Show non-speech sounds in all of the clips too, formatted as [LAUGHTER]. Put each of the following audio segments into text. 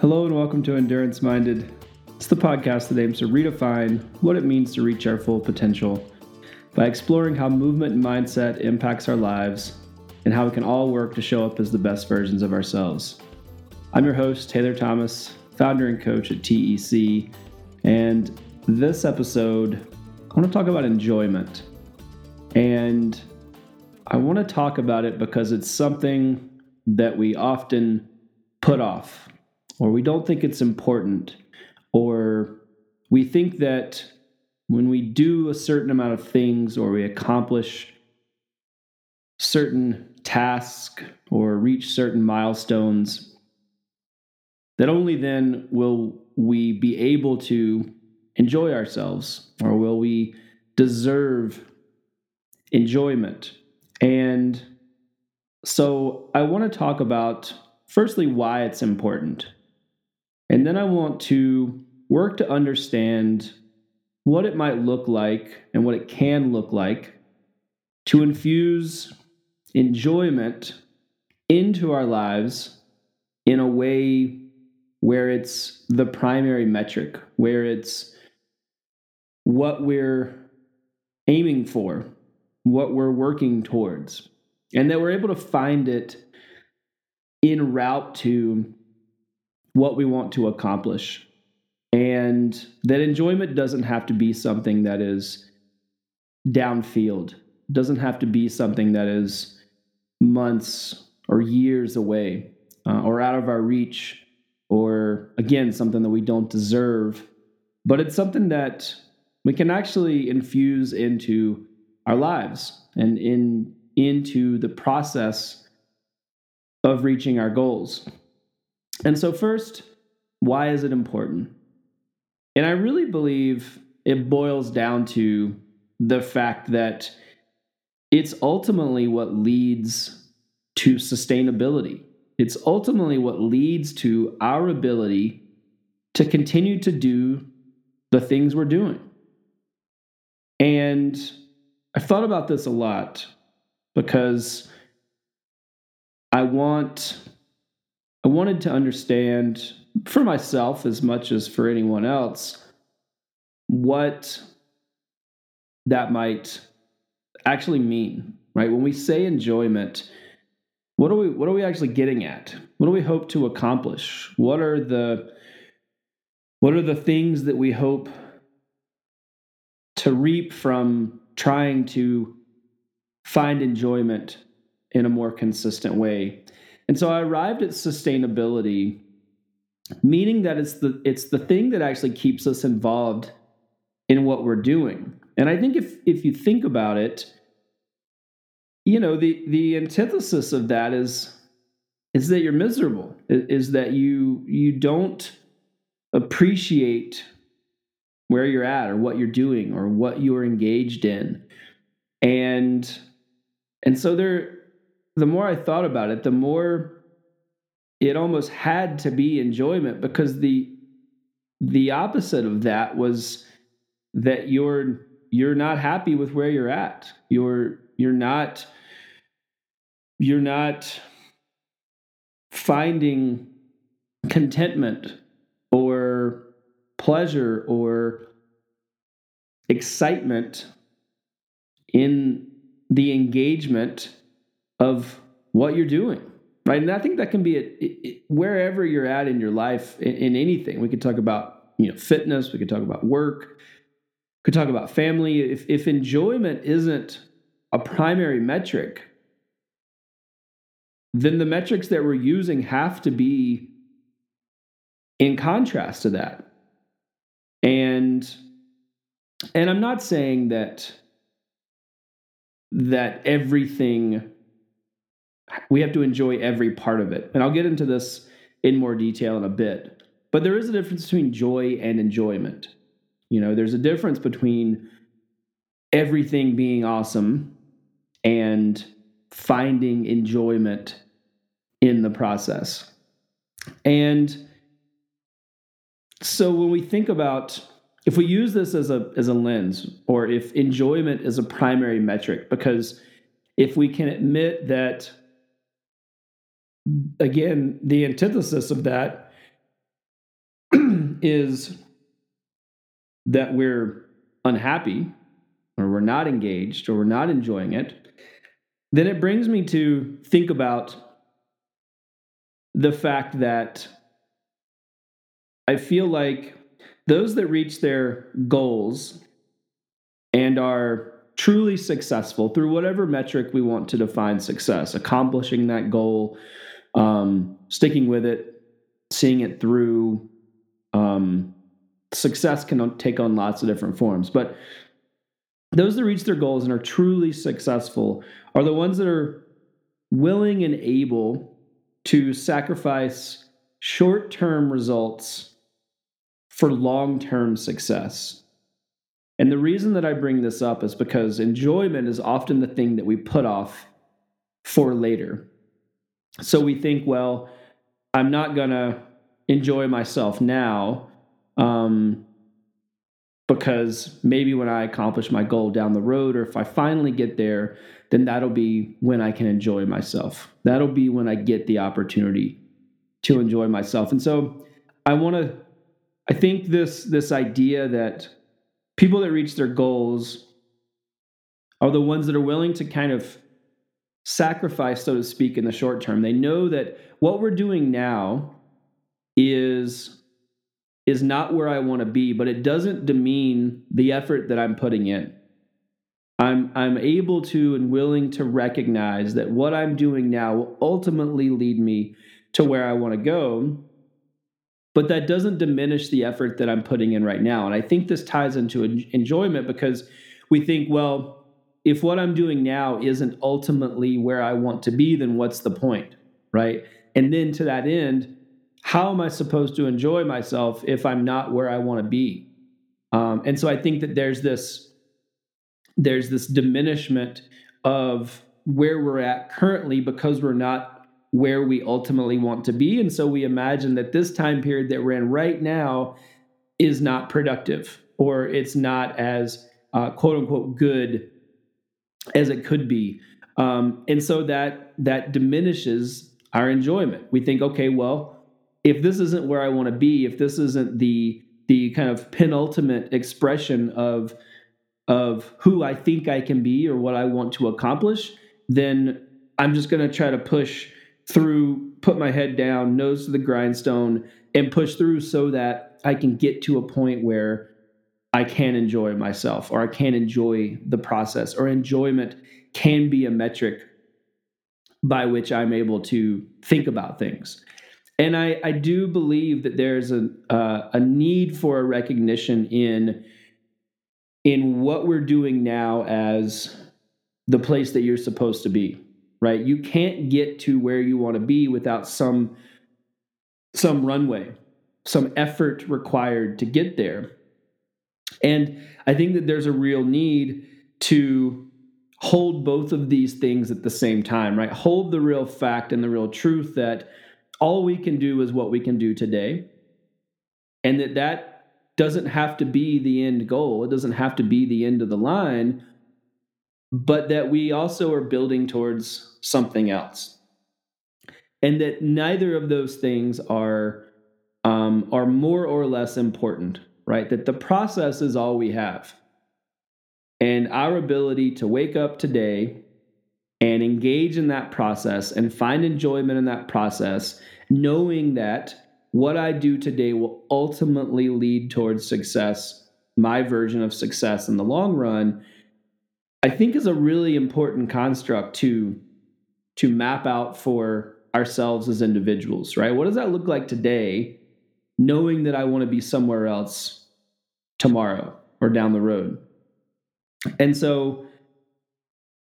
Hello and welcome to Endurance Minded. It's the podcast that aims to redefine what it means to reach our full potential by exploring how movement and mindset impacts our lives and how we can all work to show up as the best versions of ourselves. I'm your host, Taylor Thomas, founder and coach at TEC, and this episode, I want to talk about enjoyment. And I want to talk about it because it's something that we often put off or we don't think it's important, or we think that when we do a certain amount of things or we accomplish certain tasks or reach certain milestones, that only then will we be able to enjoy ourselves or will we deserve enjoyment. And so I want to talk about, firstly, why it's important. And then I want to work to understand what it might look like and what it can look like to infuse enjoyment into our lives in a way where it's the primary metric, where it's what we're aiming for, what we're working towards, and that we're able to find it in route to what we want to accomplish. And that enjoyment doesn't have to be something that is downfield, doesn't have to be something that is months or years away uh, or out of our reach, or again, something that we don't deserve. But it's something that we can actually infuse into our lives and in into the process of reaching our goals. And so, first, why is it important? And I really believe it boils down to the fact that it's ultimately what leads to sustainability. It's ultimately what leads to our ability to continue to do the things we're doing. And I've thought about this a lot because I want I wanted to understand for myself as much as for anyone else what that might actually mean, right? When we say enjoyment, what are we what are we actually getting at? What do we hope to accomplish? What are the what are the things that we hope to reap from trying to find enjoyment in a more consistent way? And so I arrived at sustainability, meaning that it's the it's the thing that actually keeps us involved in what we're doing. And I think if if you think about it, you know, the the antithesis of that is is that you're miserable, is that you you don't appreciate where you're at or what you're doing or what you're engaged in. And and so there the more I thought about it, the more it almost had to be enjoyment because the the opposite of that was that you're you're not happy with where you're at. You're you're not you're not finding contentment or pleasure or excitement in the engagement of what you're doing right? And i think that can be a, wherever you're at in your life in, in, anything we could talk about you know fitness we could talk about work could talk about family. If, if enjoyment isn't a primary metric then the metrics that we're using have to be in contrast to that. And and i'm not saying that that everything we have to enjoy every part of it. And I'll get into this in more detail in a bit. But there is a difference between joy and enjoyment. You know, there's a difference between everything being awesome and finding enjoyment in the process. And so when we think about if we use this as a as a lens or if enjoyment is a primary metric because if we can admit that again, the antithesis of that [CLEARS THROAT] is that we're unhappy or we're not engaged or we're not enjoying it, then it brings me to think about the fact that I feel like those that reach their goals and are truly successful through whatever metric we want to define success, accomplishing that goal, um, sticking with it, seeing it through. Um, success can take on lots of different forms, but those that reach their goals and are truly successful are the ones that are willing and able to sacrifice short term results for long term success. And the reason that I bring this up is because enjoyment is often the thing that we put off for later. So we think, well, I'm not going to enjoy myself now um, because maybe when I accomplish my goal down the road, or if I finally get there, then that'll be when I can enjoy myself. That'll be when I get the opportunity to enjoy myself. And so I want to I think this this idea that people that reach their goals are the ones that are willing to kind of sacrifice, so to speak, in the short term. They know that what we're doing now is is not where I want to be, but it doesn't demean the effort that I'm putting in. I'm I'm able to and willing to recognize that what I'm doing now will ultimately lead me to where I want to go but that doesn't diminish the effort that I'm putting in right now. And I think this ties into enjoyment because we think, well, if what I'm doing now isn't ultimately where I want to be, then what's the point? Right. And then to that end, how am I supposed to enjoy myself if I'm not where I want to be? Um, and so I think that there's this there's this diminishment of where we're at currently because we're not where we ultimately want to be. And so we imagine that this time period that we're in right now is not productive or it's not as uh, quote unquote good as it could be. Um, and so that that diminishes our enjoyment. We think, okay, well, if this isn't where I want to be, if this isn't the the kind of penultimate expression of of who I think I can be or what I want to accomplish, then I'm just going to try to push through, put my head down, nose to the grindstone, and push through so that I can get to a point where I can enjoy myself or I can enjoy the process or enjoyment can be a metric by which I'm able to think about things. And I, I do believe that there's a, uh, a need for a recognition in, in what we're doing now as the place that you're supposed to be right? You can't get to where you want to be without some some runway, some effort required to get there. And I think that there's a real need to hold both of these things at the same time, right? Hold the real fact and the real truth that all we can do is what we can do today. And that that doesn't have to be the end goal. It doesn't have to be the end of the line, but that we also are building towards something else. And that neither of those things are um, are more or less important, right? That the process is all we have. And our ability to wake up today and engage in that process and find enjoyment in that process, knowing that what I do today will ultimately lead towards success, my version of success in the long run, I think is a really important construct to to map out for ourselves as individuals, right? What does that look like today, knowing that I want to be somewhere else tomorrow or down the road? And so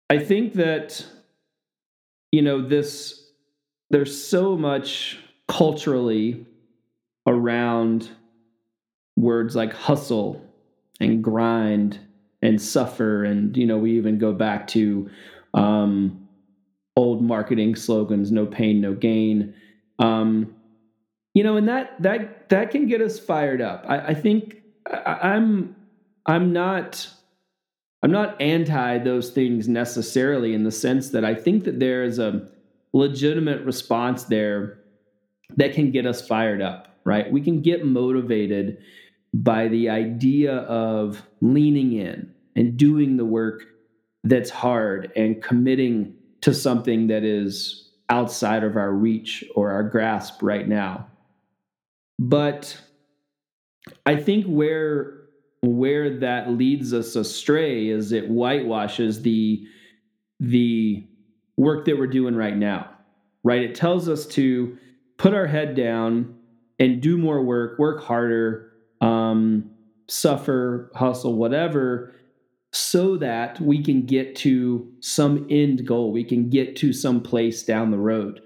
I think that you know this there's so much culturally around words like hustle and grind and suffer. And you know we even go back to um, old marketing slogans no pain no gain. Um, you know and that that that can get us fired up. I, I think I, i'm i'm not i'm not anti those things necessarily in the sense that i think that there is a legitimate response there that can get us fired up right? We can get motivated by the idea of leaning in and doing the work that's hard and committing to something that is outside of our reach or our grasp right now. But I think where where that leads us astray is it whitewashes the the work that we're doing right now. Right? It tells us to put our head down and do more work, work harder, um, suffer, hustle, whatever, so that we can get to some end goal. We can get to some place down the road.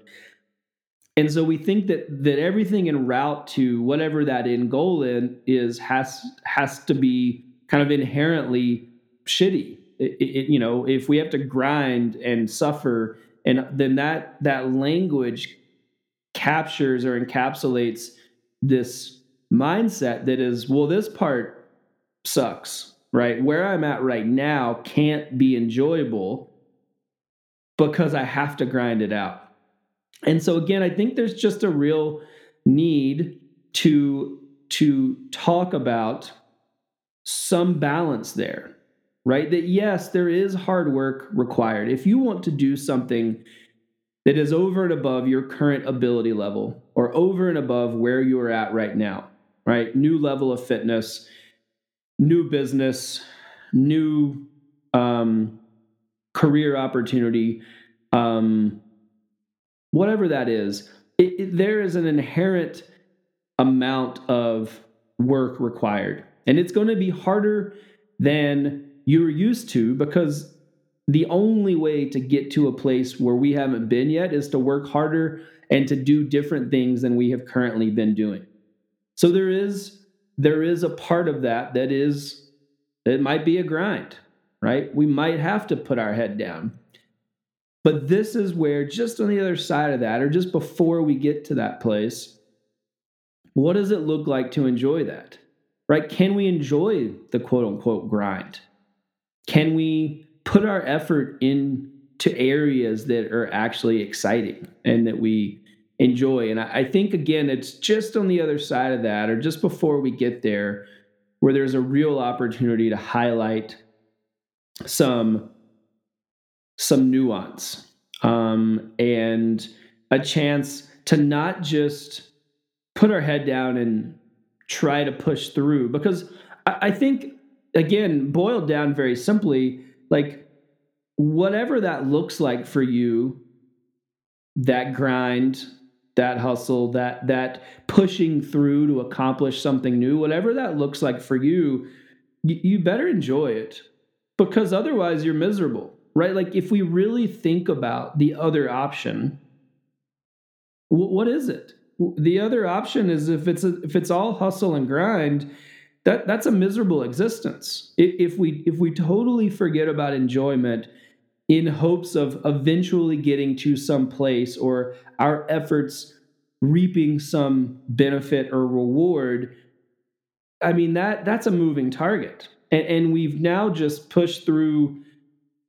And so we think that that everything in route to whatever that end goal in is has has to be kind of inherently shitty. It, it, you know, if we have to grind and suffer, and then that that language captures or encapsulates this mindset that is, well, this part sucks, right? Where I'm at right now can't be enjoyable because I have to grind it out. And so again, I think there's just a real need to to talk about some balance there, right? That yes, there is hard work required. If you want to do something that is over and above your current ability level or over and above where you are at right now, right? New level of fitness, new business, new um, career opportunity, um, whatever that is, it, it, there is an inherent amount of work required. And it's going to be harder than you're used to because the only way to get to a place where we haven't been yet is to work harder and to do different things than we have currently been doing. So there is there is a part of that that is it might be a grind, right? We might have to put our head down. But this is where just on the other side of that or just before we get to that place, what does it look like to enjoy that? Right? Can we enjoy the quote unquote grind? Can we put our effort into areas that are actually exciting and that we enjoy. And I, think, again, it's just on the other side of that, or just before we get there, where there's a real opportunity to highlight some some nuance um, and a chance to not just put our head down and try to push through because I, I think again boiled down very simply like whatever that looks like for you that grind that hustle, that that pushing through to accomplish something new, whatever that looks like for you, you, you better enjoy it because otherwise you're miserable, right? Like if we really think about the other option, what is it? The other option is if it's a, if it's all hustle and grind, that that's a miserable existence. If we if we totally forget about enjoyment in hopes of eventually getting to some place or our efforts reaping some benefit or reward i mean that that's a moving target and, and we've now just pushed through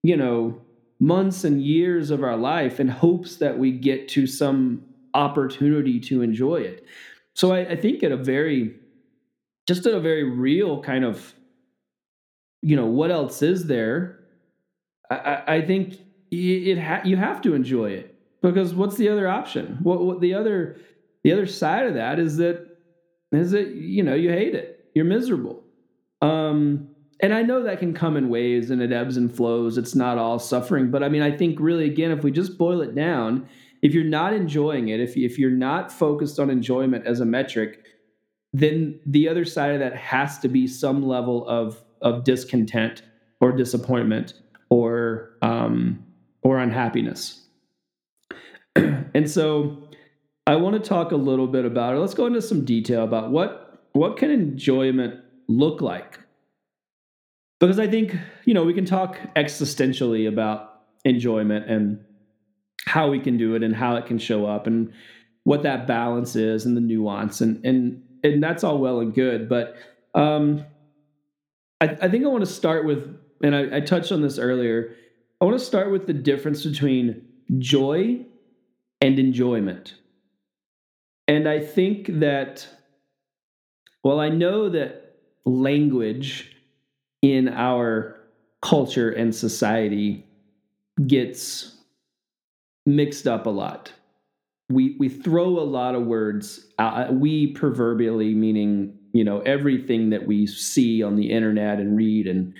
you know months and years of our life in hopes that we get to some opportunity to enjoy it so I, I think at a very just at a very real kind of you know what else is there I, I think it ha- you have to enjoy it because what's the other option? What, what the other the other side of that is that is that you know you hate it, you're miserable. Um, and I know that can come in waves and it ebbs and flows. It's not all suffering, but I mean, I think really again, if we just boil it down, if you're not enjoying it, if if you're not focused on enjoyment as a metric, then the other side of that has to be some level of of discontent or disappointment or um, or unhappiness. [CLEARS THROAT] and so I want to talk a little bit about it. Let's go into some detail about what what can enjoyment look like. Because I think, you know, we can talk existentially about enjoyment and how we can do it and how it can show up and what that balance is and the nuance and and and that's all well and good. But um I, I think I want to start with and I, I touched on this earlier. I want to start with the difference between joy and enjoyment. And I think that well, I know that language in our culture and society gets mixed up a lot. We we throw a lot of words out. We proverbially meaning you know everything that we see on the internet and read and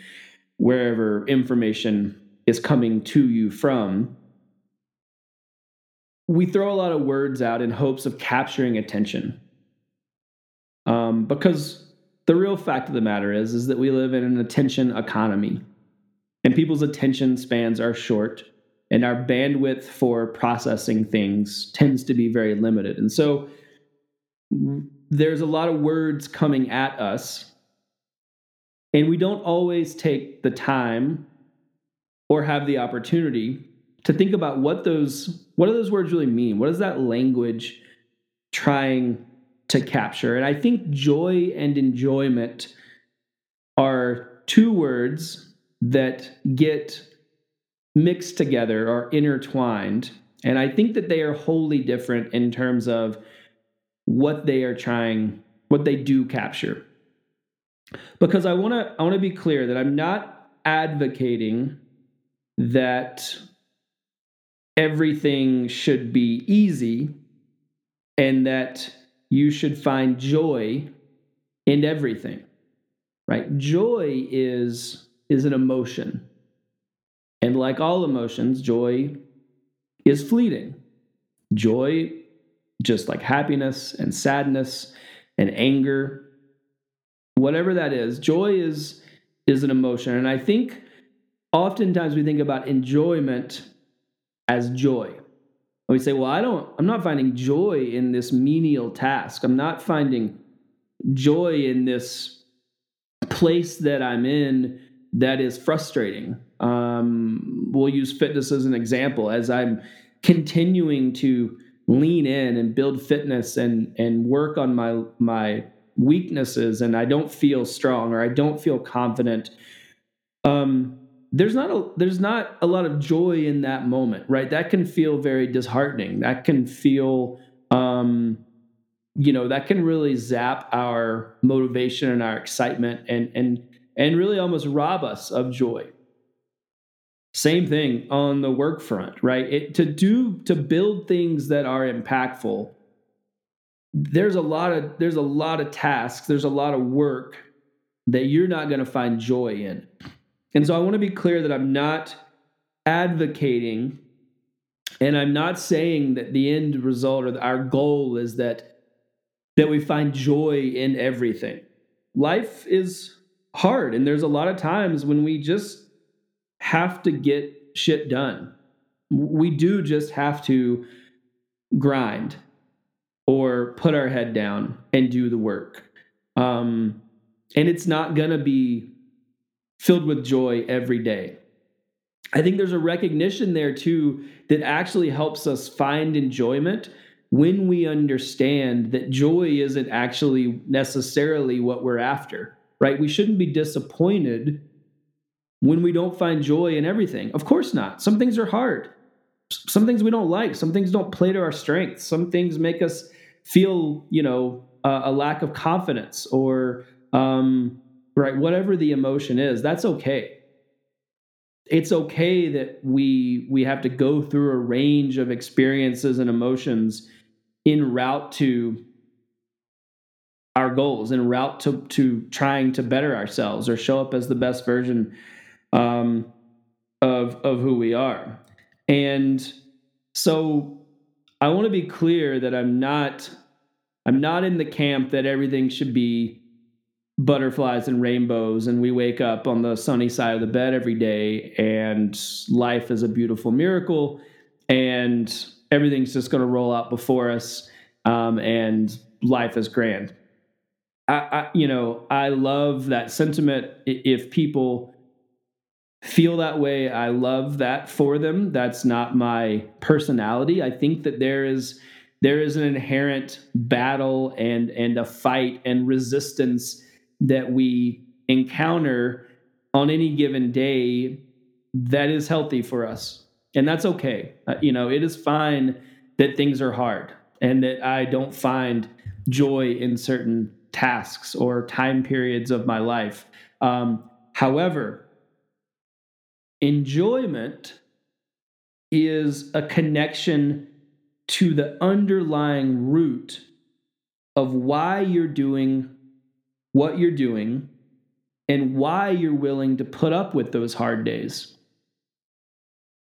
wherever information is coming to you from. We throw a lot of words out in hopes of capturing attention. Um, because the real fact of the matter is is that we live in an attention economy and people's attention spans are short and our bandwidth for processing things tends to be very limited. And so there's a lot of words coming at us and we don't always take the time or have the opportunity to think about what those what do those words really mean? What is that language trying to capture and i think joy and enjoyment are two words that get mixed together or intertwined. And I think that they are wholly different in terms of what they are trying, what they do capture. Because I want to I want to be clear that I'm not advocating that everything should be easy and that you should find joy in everything. Right? Joy is is an emotion. And like all emotions, joy is fleeting. Joy, just like happiness and sadness and anger, whatever that is, joy is is an emotion. And I think oftentimes we think about enjoyment as joy. We say, well, I don't, I'm not finding joy in this menial task. I'm not finding joy in this place that I'm in that is frustrating. Um, we'll use fitness as an example. As I'm continuing to lean in and build fitness and and work on my my weaknesses, and I don't feel strong or I don't feel confident. Um, there's not a there's not a lot of joy in that moment, right? That can feel very disheartening. That can feel um, you know that can really zap our motivation and our excitement and and and really almost rob us of joy. Same thing on the work front, right? It, to do to build things that are impactful. There's a lot of there's a lot of tasks, there's a lot of work that you're not going to find joy in. And so I want to be clear that I'm not advocating and I'm not saying that the end result or our goal is that that we find joy in everything. Life is hard. And there's a lot of times when we just have to get shit done. We do just have to grind or put our head down and do the work. Um, and it's not going to be filled with joy every day. I think there's a recognition there too that actually helps us find enjoyment when we understand that joy isn't actually necessarily what we're after right? We shouldn't be disappointed when we don't find joy in everything. Of course not. Some things are hard. Some things we don't like. Some things don't play to our strengths. Some things make us feel, you know, a lack of confidence or, um, right, whatever the emotion is. That's okay. It's okay that we we have to go through a range of experiences and emotions in route to our goals in route to to trying to better ourselves or show up as the best version um, of of who we are. And so I want to be clear that I'm not I'm not in the camp that everything should be butterflies and rainbows and we wake up on the sunny side of the bed every day and life is a beautiful miracle and everything's just going to roll out before us um, and life is grand I, I, you know, I love that sentiment. If people feel that way, I love that for them. That's not my personality. I think that there is there is an inherent battle and and a fight and resistance that we encounter on any given day that is healthy for us and that's okay uh, you know it is fine that things are hard and that i don't find joy in certain tasks or time periods of my life. Um, however, enjoyment is a connection to the underlying root of why you're doing what you're doing and why you're willing to put up with those hard days.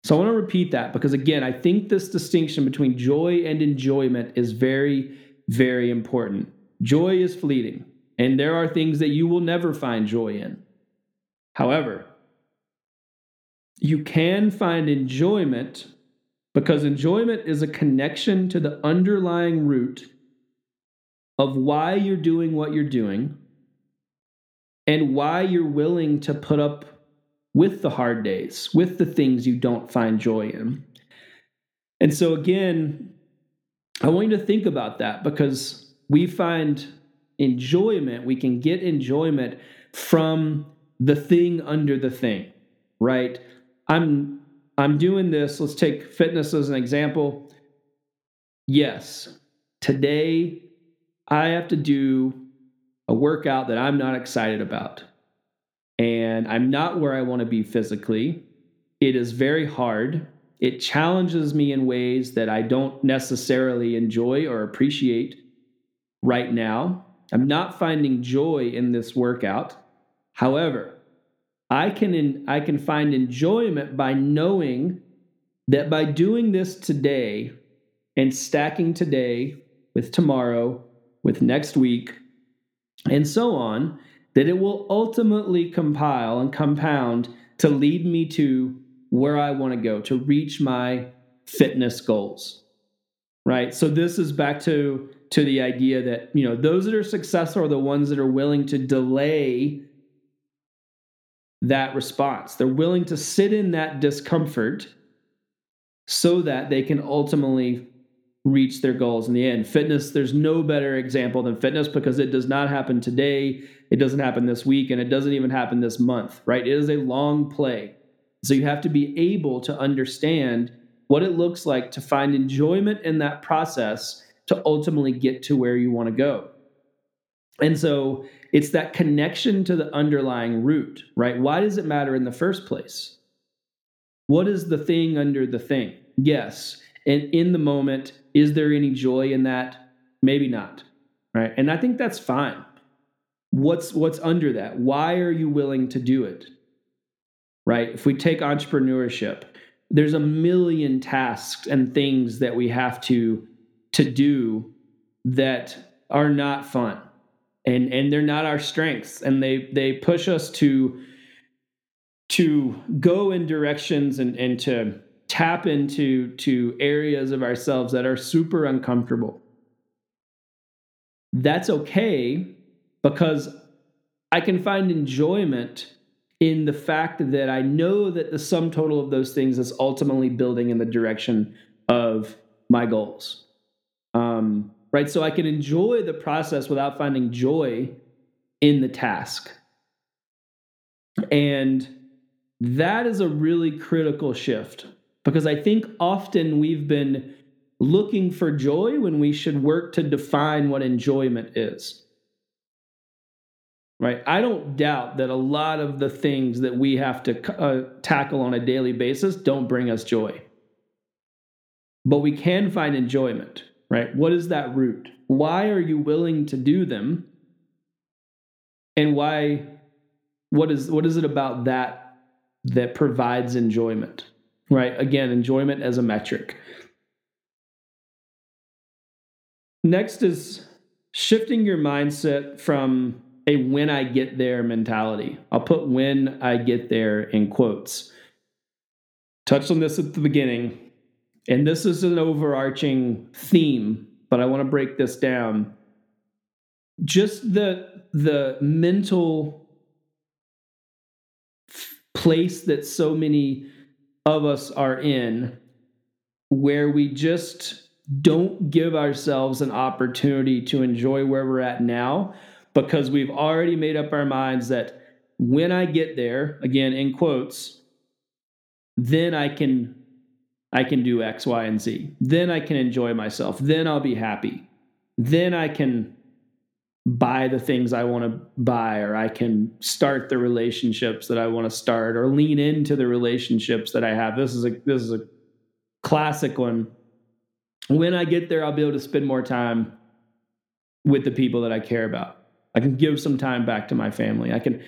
So I want to repeat that because, again, I think this distinction between joy and enjoyment is very, very important. Joy is fleeting, and there are things that you will never find joy in. However, you can find enjoyment because enjoyment is a connection to the underlying root of why you're doing what you're doing and why you're willing to put up with the hard days, with the things you don't find joy in. And so, again, I want you to think about that because we find enjoyment, we can get enjoyment from the thing under the thing, right? I'm I'm doing this. Let's take fitness as an example. Yes, today I have to do a workout that I'm not excited about and I'm not where I want to be physically. It is very hard. It challenges me in ways that I don't necessarily enjoy or appreciate right now. I'm not finding joy in this workout. However, I can in, I can find enjoyment by knowing that by doing this today and stacking today with tomorrow, with next week, and so on, that it will ultimately compile and compound to lead me to where I want to go, to reach my fitness goals. Right? So this is back to to the idea that, you know, those that are successful are the ones that are willing to delay that response. They're willing to sit in that discomfort so that they can ultimately reach their goals in the end. Fitness, there's no better example than fitness because it does not happen today, it doesn't happen this week, and it doesn't even happen this month, right? It is a long play. So you have to be able to understand what it looks like to find enjoyment in that process to ultimately get to where you want to go. And so it's that connection to the underlying root, right? Why does it matter in the first place? What is the thing under the thing? Yes. And in the moment, is there any joy in that? Maybe not. Right. And I think that's fine. What's what's under that? Why are you willing to do it? Right? If we take entrepreneurship, there's a million tasks and things that we have to to do that are not fun. And and they're not our strengths and they they push us to to go in directions and and to tap into to areas of ourselves that are super uncomfortable. That's okay because I can find enjoyment in the fact that I know that the sum total of those things is ultimately building in the direction of my goals. Um, right? So I can enjoy the process without finding joy in the task. And that is a really critical shift because I think often we've been looking for joy when we should work to define what enjoyment is. Right? I don't doubt that a lot of the things that we have to uh, tackle on a daily basis don't bring us joy. But we can find enjoyment, right? What is that root? Why are you willing to do them? And why what is what is it about that that provides enjoyment? Right? Again, enjoyment as a metric. Next is shifting your mindset from a when I get there mentality. I'll put when I get there in quotes. Touched on this at the beginning, and this is an overarching theme, but I want to break this down. Just the the mental place that so many of us are in where we just don't give ourselves an opportunity to enjoy where we're at now because we've already made up our minds that when I get there, again in quotes, then I can I can do X, Y, and Z. Then I can enjoy myself. Then I'll be happy. Then I can buy the things I want to buy, or I can start the relationships that I want to start, or lean into the relationships that I have. This is a this is a classic one. When I get there, I'll be able to spend more time with the people that I care about. I can give some time back to my family. I can.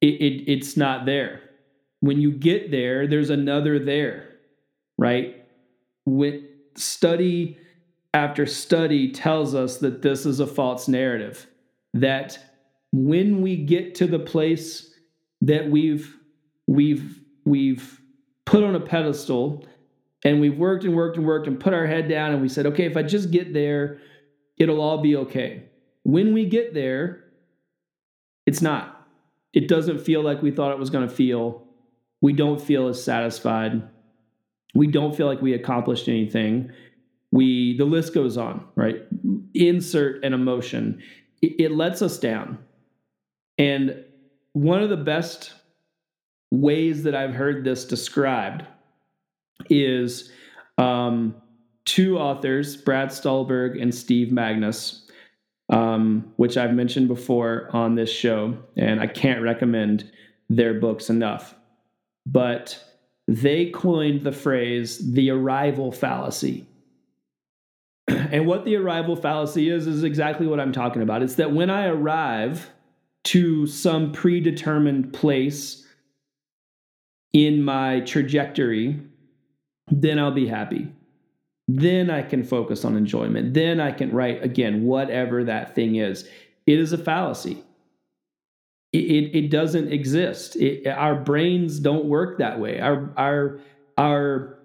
It, it it's not there. When you get there, there's another there, right? With study after study tells us that this is a false narrative. That when we get to the place that we've we've we've put on a pedestal and we've worked and worked and worked and put our head down and we said, okay, if I just get there, it'll all be okay. When we get there, it's not. It doesn't feel like we thought it was going to feel. We don't feel as satisfied. We don't feel like we accomplished anything we the list goes on right? Insert an emotion. It, it, lets us down. And one of the best ways that i've heard this described is um, two authors brad stulberg and steve magness um, which i've mentioned before on this show and i can't recommend their books enough. But they coined the phrase the arrival fallacy [CLEARS THROAT] and what the arrival fallacy is, is exactly what I'm talking about. It's that when I arrive to some predetermined place in my trajectory, then I'll be happy. Then I can focus on enjoyment. Then I can write again, whatever that thing is. It is a fallacy. It, it, it doesn't exist. It, our brains don't work that way. Our, our, our,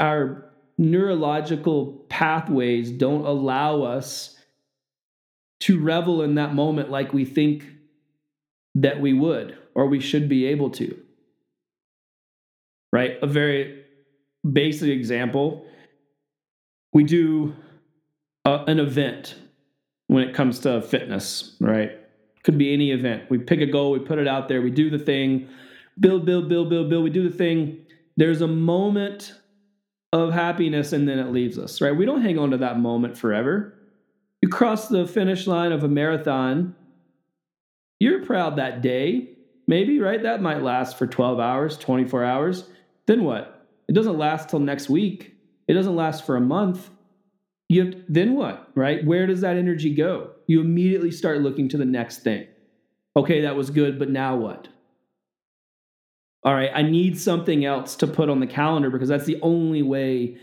our neurological pathways don't allow us to revel in that moment like we think that we would or we should be able to. Right? A very basic example we do a, an event when it comes to fitness, right? Could be any event. We pick a goal, we put it out there, we do the thing, build, build, build, build, build. We do the thing. There's a moment of happiness and then it leaves us, right? We don't hang on to that moment forever. You cross the finish line of a marathon, you're proud that day, maybe, right? That might last for 12 hours, 24 hours. Then what? It doesn't last till next week. It doesn't last for a month. You then what, right? Where does that energy go? You immediately start looking to the next thing. Okay, that was good, but now what? All right, I need something else to put on the calendar because that's the only way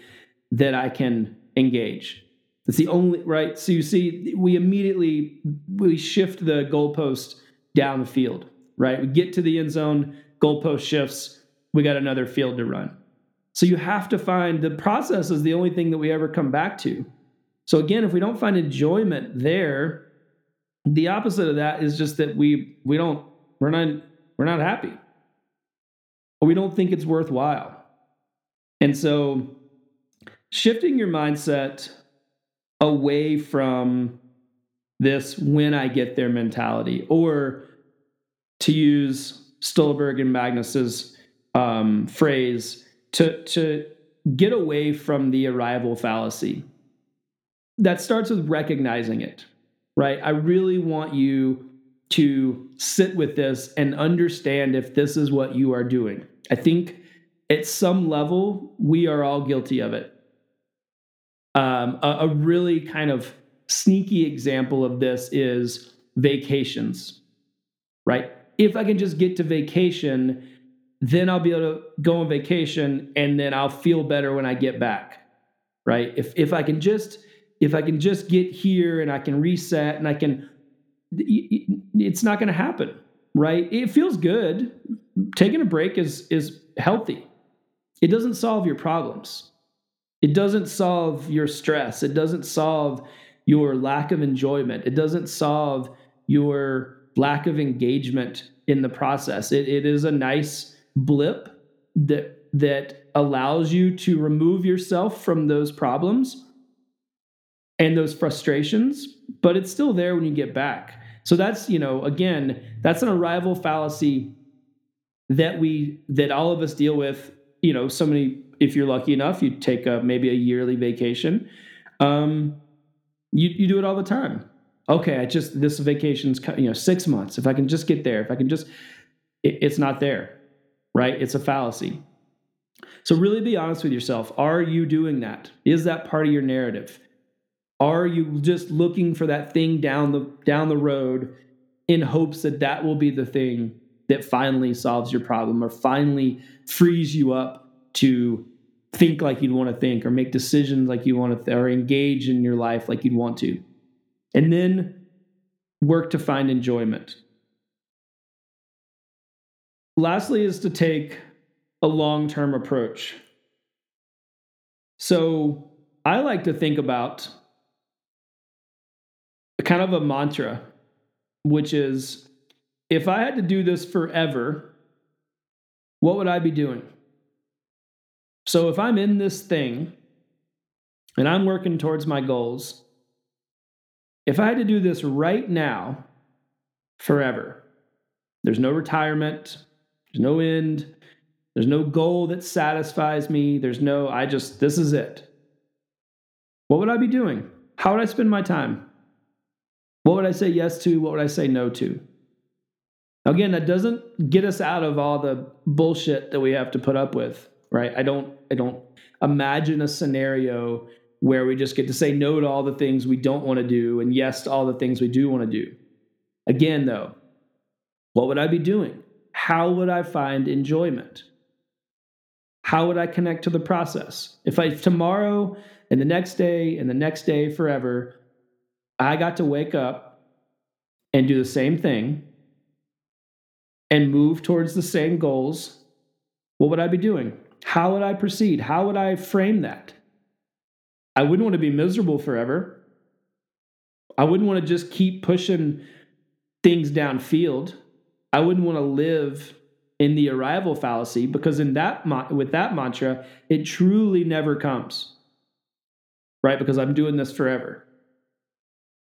that I can engage. It's the only right. So you see, we immediately we shift the goalpost down the field. Right, we get to the end zone, goalpost shifts. We got another field to run. So you have to find the process is the only thing that we ever come back to. So again, if we don't find enjoyment there, the opposite of that is just that we we don't we're not we're not happy or we don't think it's worthwhile. And so shifting your mindset away from this when I get there mentality, or to use Stulberg and Magness's um, phrase, to, to get away from the arrival fallacy. That starts with recognizing it, right? I really want you to sit with this and understand if this is what you are doing. I think at some level, we are all guilty of it. Um, a, a really kind of sneaky example of this is vacations, right? If I can just get to vacation, then I'll be able to go on vacation and then I'll feel better when I get back, right? If, if I can just if I can just get here and I can reset and I can it's not going to happen, right? It feels good. Taking a break is is healthy. It doesn't solve your problems. It doesn't solve your stress. It doesn't solve your lack of enjoyment. It doesn't solve your lack of engagement in the process. It, it is a nice blip that that allows you to remove yourself from those problems and those frustrations, but it's still there when you get back. So that's, you know, again, that's an arrival fallacy that we that all of us deal with, you know, so many if you're lucky enough, you take a maybe a yearly vacation. Um you you do it all the time. Okay, I just this vacation's you know six months. If I can just get there, if I can just, it, it's not there, right? It's a fallacy. So really be honest with yourself. Are you doing that? Is that part of your narrative? Are you just looking for that thing down the down the road in hopes that that will be the thing that finally solves your problem or finally frees you up to think like you'd want to think or make decisions like you want to th- or engage in your life like you'd want to. And then work to find enjoyment. Lastly, is to take a long term approach. So I like to think about kind of a mantra, which is if I had to do this forever, what would I be doing? So if I'm in this thing and I'm working towards my goals, if I had to do this right now, forever, there's no retirement, there's no end, there's no goal that satisfies me, there's no, I just, this is it. What would I be doing? How would I spend my time? What would I say yes to? What would I say no to? Again, that doesn't get us out of all the bullshit that we have to put up with, right? I don't I don't imagine a scenario where we just get to say no to all the things we don't want to do and yes to all the things we do want to do. Again, though, what would I be doing? How would I find enjoyment? How would I connect to the process? If I tomorrow and the next day and the next day forever, I got to wake up and do the same thing and move towards the same goals, what would I be doing? How would I proceed? How would I frame that? I wouldn't want to be miserable forever. I wouldn't want to just keep pushing things downfield. I wouldn't want to live in the arrival fallacy because in that with that mantra, it truly never comes. Right? Because I'm doing this forever.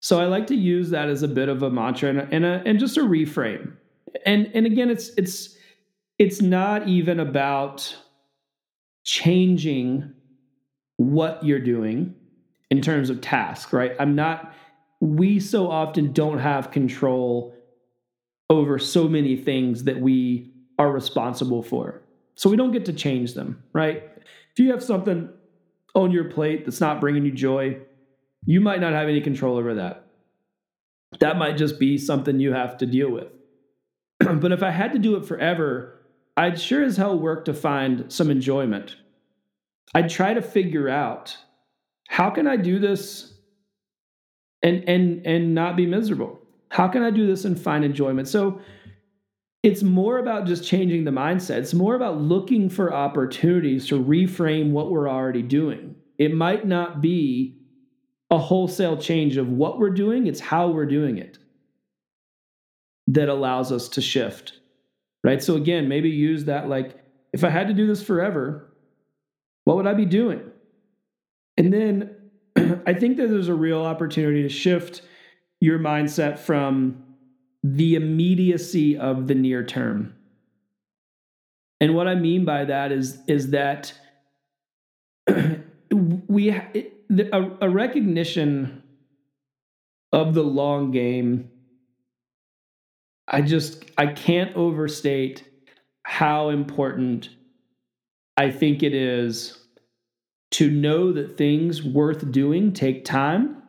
So I like to use that as a bit of a mantra and, a, and, a, and just a reframe. And and again it's it's it's not even about changing what you're doing in terms of task right? I'm not we so often don't have control over so many things that we are responsible for. So we don't get to change them right? If you have something on your plate that's not bringing you joy you might not have any control over that that might just be something you have to deal with [CLEARS THROAT] but if I had to do it forever, I'd sure as hell work to find some enjoyment. I'd try to figure out how can I do this and and and not be miserable? How can I do this and find enjoyment? So it's more about just changing the mindset. It's more about looking for opportunities to reframe what we're already doing. It might not be a wholesale change of what we're doing, it's how we're doing it that allows us to shift. Right. So again, maybe use that like, if I had to do this forever, what would I be doing? And then [CLEARS THROAT] I think that there's a real opportunity to shift your mindset from the immediacy of the near term. And what I mean by that is is that [CLEARS THROAT] we a, a recognition of the long game I just I can't overstate how important I think it is to know that things worth doing take time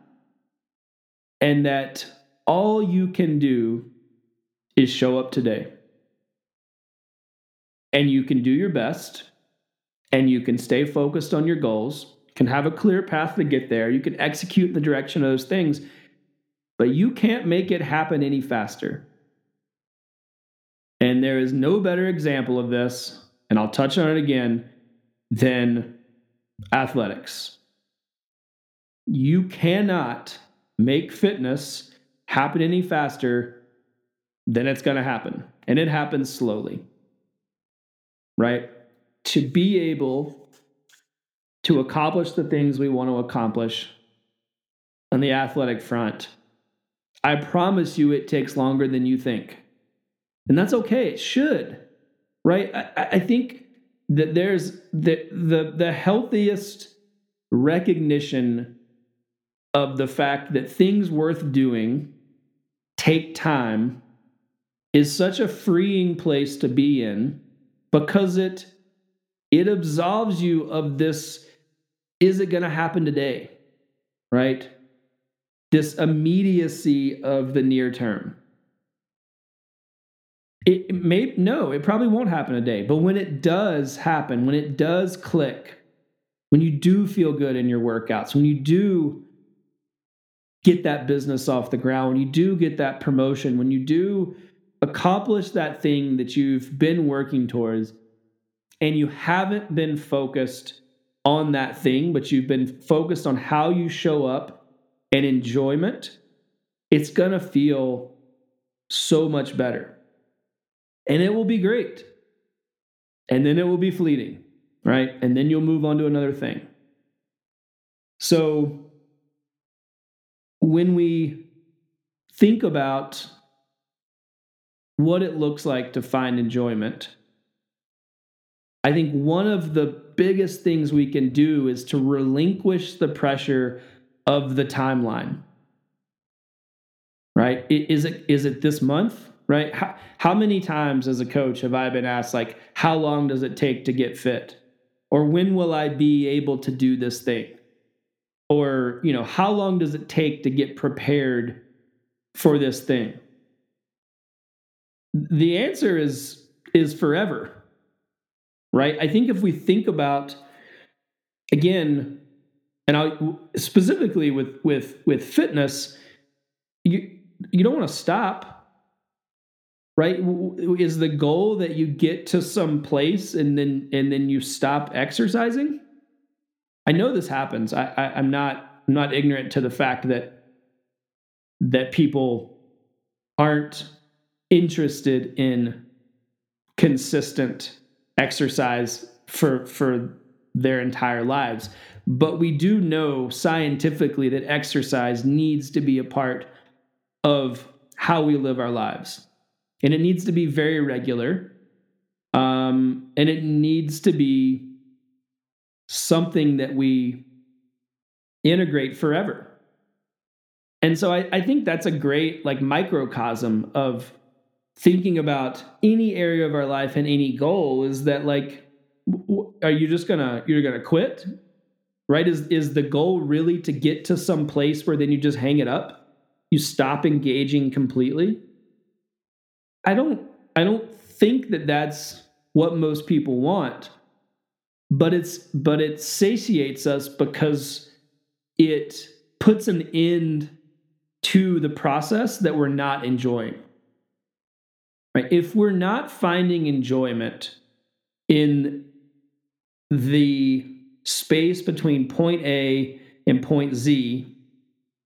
and that all you can do is show up today. And you can do your best and you can stay focused on your goals, can have a clear path to get there, you can execute in the direction of those things, but you can't make it happen any faster. And there is no better example of this, and I'll touch on it again, than athletics. You cannot make fitness happen any faster than it's going to happen. And it happens slowly, right? To be able to accomplish the things we want to accomplish on the athletic front, I promise you it takes longer than you think. And that's okay. It should, right? I, I think that there's the, the, the healthiest recognition of the fact that things worth doing take time is such a freeing place to be in because it it absolves you of this is it going to happen today? Right? This immediacy of the near term. It may no it probably won't happen today but when it does happen when it does click when you do feel good in your workouts when you do get that business off the ground, when you do get that promotion, when you do accomplish that thing that you've been working towards, and you haven't been focused on that thing, but you've been focused on how you show up and enjoyment, it's going to feel so much better. And it will be great. And then it will be fleeting, right? And then you'll move on to another thing. So, when we think about what it looks like to find enjoyment, I think one of the biggest things we can do is to relinquish the pressure of the timeline. Right? Is it is it this month? Right? How, how many times as a coach have I been asked like how long does it take to get fit? Or when will I be able to do this thing? or you know how long does it take to get prepared for this thing the answer is is forever right? I think if we think about again and i specifically with with with fitness you you don't want to stop right? Is the goal that you get to some place and then and then you stop exercising? I know this happens. I, I I'm not I'm not ignorant to the fact that that people aren't interested in consistent exercise for for their entire lives. But we do know scientifically that exercise needs to be a part of how we live our lives. And it needs to be very regular. Um, and it needs to be something that we integrate forever. And so I, I think that's a great like microcosm of thinking about any area of our life and any goal is that like are you just gonna you're gonna quit? Right? Is is the goal really to get to some place where then you just hang it up? You stop engaging completely? I don't i don't think that that's what most people want but it's but it satiates us because it puts an end to the process that we're not enjoying right? If we're not finding enjoyment in the space between point a and point z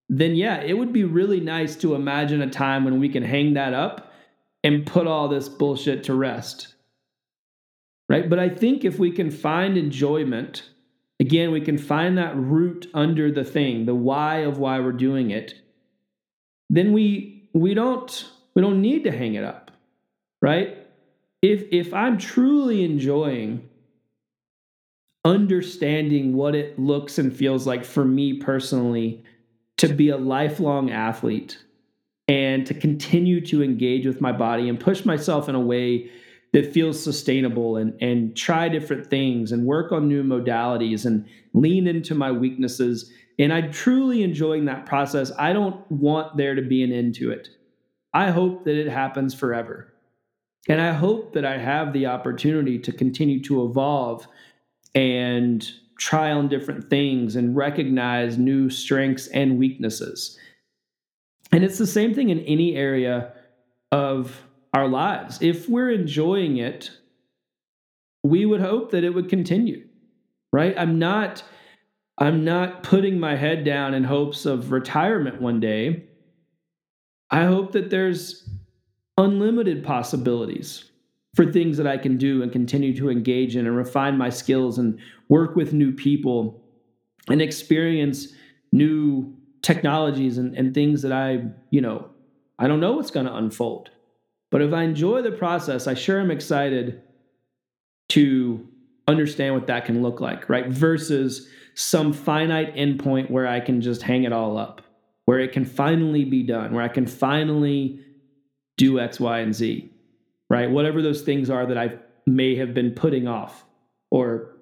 then yeah it would be really nice to imagine a time when we can hang that up and put all this bullshit to rest. Right? But I think if we can find enjoyment, again, we can find that root under the thing, the why of why we're doing it, then we we don't we don't need to hang it up, right? If if I'm truly enjoying understanding what it looks and feels like for me personally to be a lifelong athlete and to continue to engage with my body and push myself in a way that feels sustainable and and try different things and work on new modalities and lean into my weaknesses and i'm truly enjoying that process i don't want there to be an end to it i hope that it happens forever and i hope that i have the opportunity to continue to evolve and try on different things and recognize new strengths and weaknesses and it's the same thing in any area of our lives. If we're enjoying it, we would hope that it would continue. Right? I'm not I'm not putting my head down in hopes of retirement one day. I hope that there's unlimited possibilities for things that I can do and continue to engage in and refine my skills and work with new people and experience new technologies and, and things that I, you know, I don't know what's going to unfold. But if I enjoy the process, I sure am excited to understand what that can look like, right? Versus some finite endpoint where I can just hang it all up, where it can finally be done, where I can finally do X, Y, and Z, right? Whatever those things are that I may have been putting off or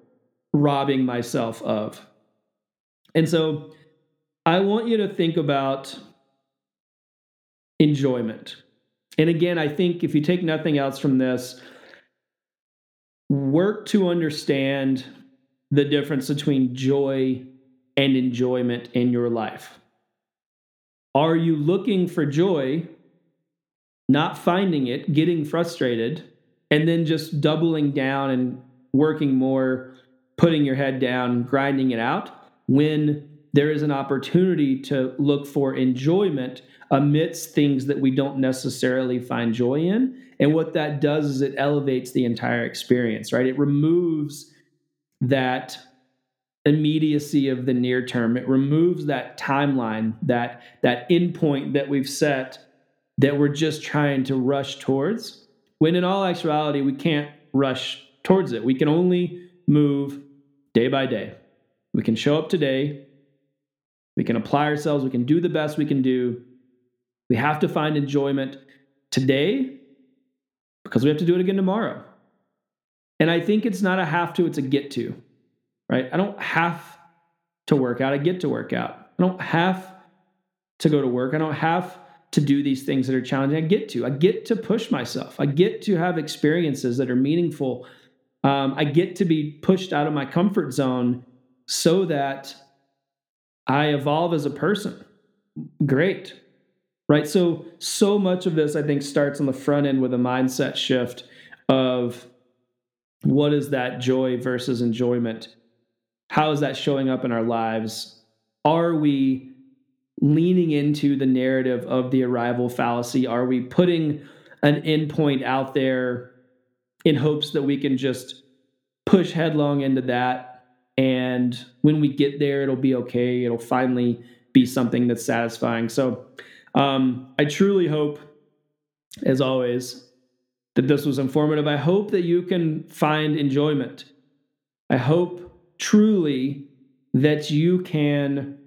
robbing myself of. And so I want you to think about enjoyment. And again, I think if you take nothing else from this, work to understand the difference between joy and enjoyment in your life. Are you looking for joy, not finding it, getting frustrated, and then just doubling down and working more, putting your head down, grinding it out when there is an opportunity to look for enjoyment amidst things that we don't necessarily find joy in. And what that does is it elevates the entire experience, right? It removes that immediacy of the near term. It removes that timeline, that that endpoint that we've set that we're just trying to rush towards. When in all actuality, we can't rush towards it. We can only move day by day. We can show up today. We can apply ourselves. We can do the best we can do. We have to find enjoyment today because we have to do it again tomorrow. And I think it's not a have to, it's a get to, right? I don't have to work out, I get to work out. I don't have to go to work, I don't have to do these things that are challenging. I get to. I get to push myself. I get to have experiences that are meaningful. Um, I get to be pushed out of my comfort zone so that I evolve as a person. Great right? So, so much of this, I think, starts on the front end with a mindset shift of what is that joy versus enjoyment? How is that showing up in our lives? Are we leaning into the narrative of the arrival fallacy? Are we putting an endpoint out there in hopes that we can just push headlong into that? And when we get there, it'll be okay. It'll finally be something that's satisfying. So, um, I truly hope, as always, that this was informative. I hope that you can find enjoyment. I hope truly that you can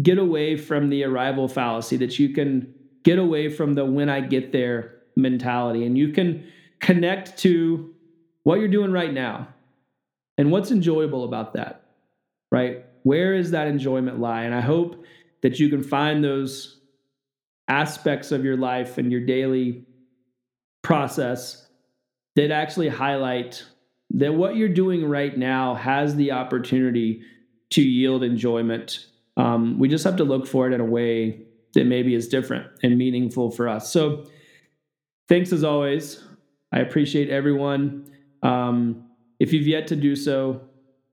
get away from the arrival fallacy, that you can get away from the when I get there mentality, and you can connect to what you're doing right now and what's enjoyable about that, right? Where is that enjoyment lie? And I hope that you can find those aspects of your life and your daily process that actually highlight that what you're doing right now has the opportunity to yield enjoyment. Um, we just have to look for it in a way that maybe is different and meaningful for us. So, thanks as always. I appreciate everyone. Um, if you've yet to do so,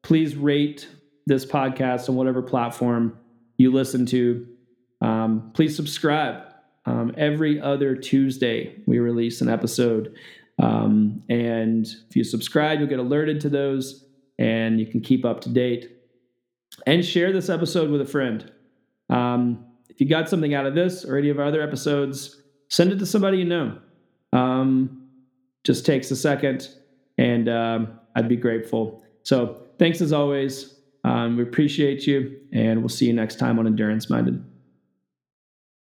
please rate this podcast on whatever platform you listen to. Um, please subscribe. Um, every other Tuesday, we release an episode. Um, and if you subscribe, you'll get alerted to those and you can keep up to date. And share this episode with a friend. Um, if you got something out of this or any of our other episodes, send it to somebody you know. Um, just takes a second, and um, I'd be grateful. So, thanks as always. Um, we appreciate you, and we'll see you next time on Endurance Minded.